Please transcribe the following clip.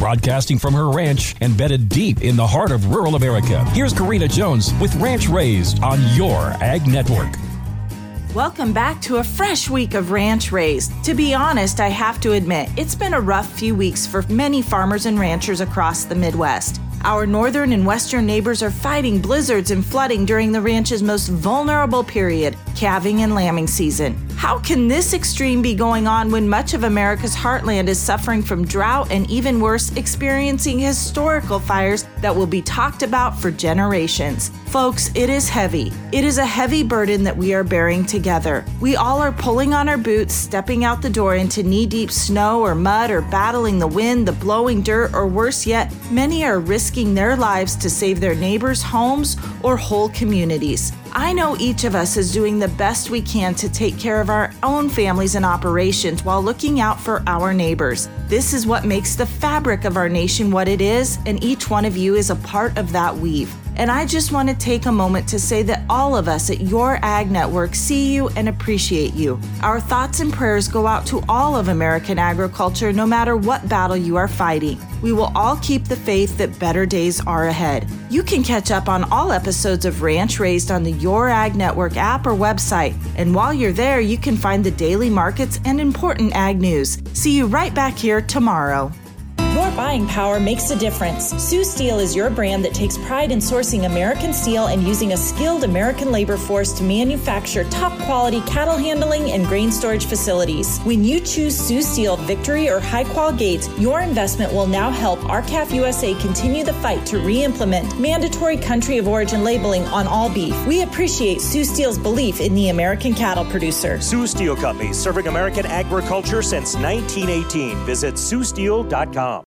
Broadcasting from her ranch embedded deep in the heart of rural America, here's Karina Jones with Ranch Raised on your Ag Network. Welcome back to a fresh week of Ranch Raised. To be honest, I have to admit, it's been a rough few weeks for many farmers and ranchers across the Midwest. Our northern and western neighbors are fighting blizzards and flooding during the ranch's most vulnerable period, calving and lambing season. How can this extreme be going on when much of America's heartland is suffering from drought and even worse, experiencing historical fires that will be talked about for generations? Folks, it is heavy. It is a heavy burden that we are bearing together. We all are pulling on our boots, stepping out the door into knee deep snow or mud, or battling the wind, the blowing dirt, or worse yet, many are risking their lives to save their neighbors' homes or whole communities. I know each of us is doing the best we can to take care of our own families and operations while looking out for our neighbors. This is what makes the fabric of our nation what it is, and each one of you is a part of that weave. And I just want to take a moment to say that all of us at Your Ag Network see you and appreciate you. Our thoughts and prayers go out to all of American agriculture, no matter what battle you are fighting. We will all keep the faith that better days are ahead. You can catch up on all episodes of Ranch Raised on the Your Ag Network app or website. And while you're there, you can find the daily markets and important ag news. See you right back here tomorrow. Your buying power makes a difference. Sioux Steel is your brand that takes pride in sourcing American steel and using a skilled American labor force to manufacture top quality cattle handling and grain storage facilities. When you choose Sioux Steel Victory or Hi-Qual Gates, your investment will now help R-CALF USA continue the fight to re implement mandatory country of origin labeling on all beef. We appreciate Sioux Steel's belief in the American cattle producer. Sioux Steel Company, serving American agriculture since 1918. Visit SiouxSteel.com.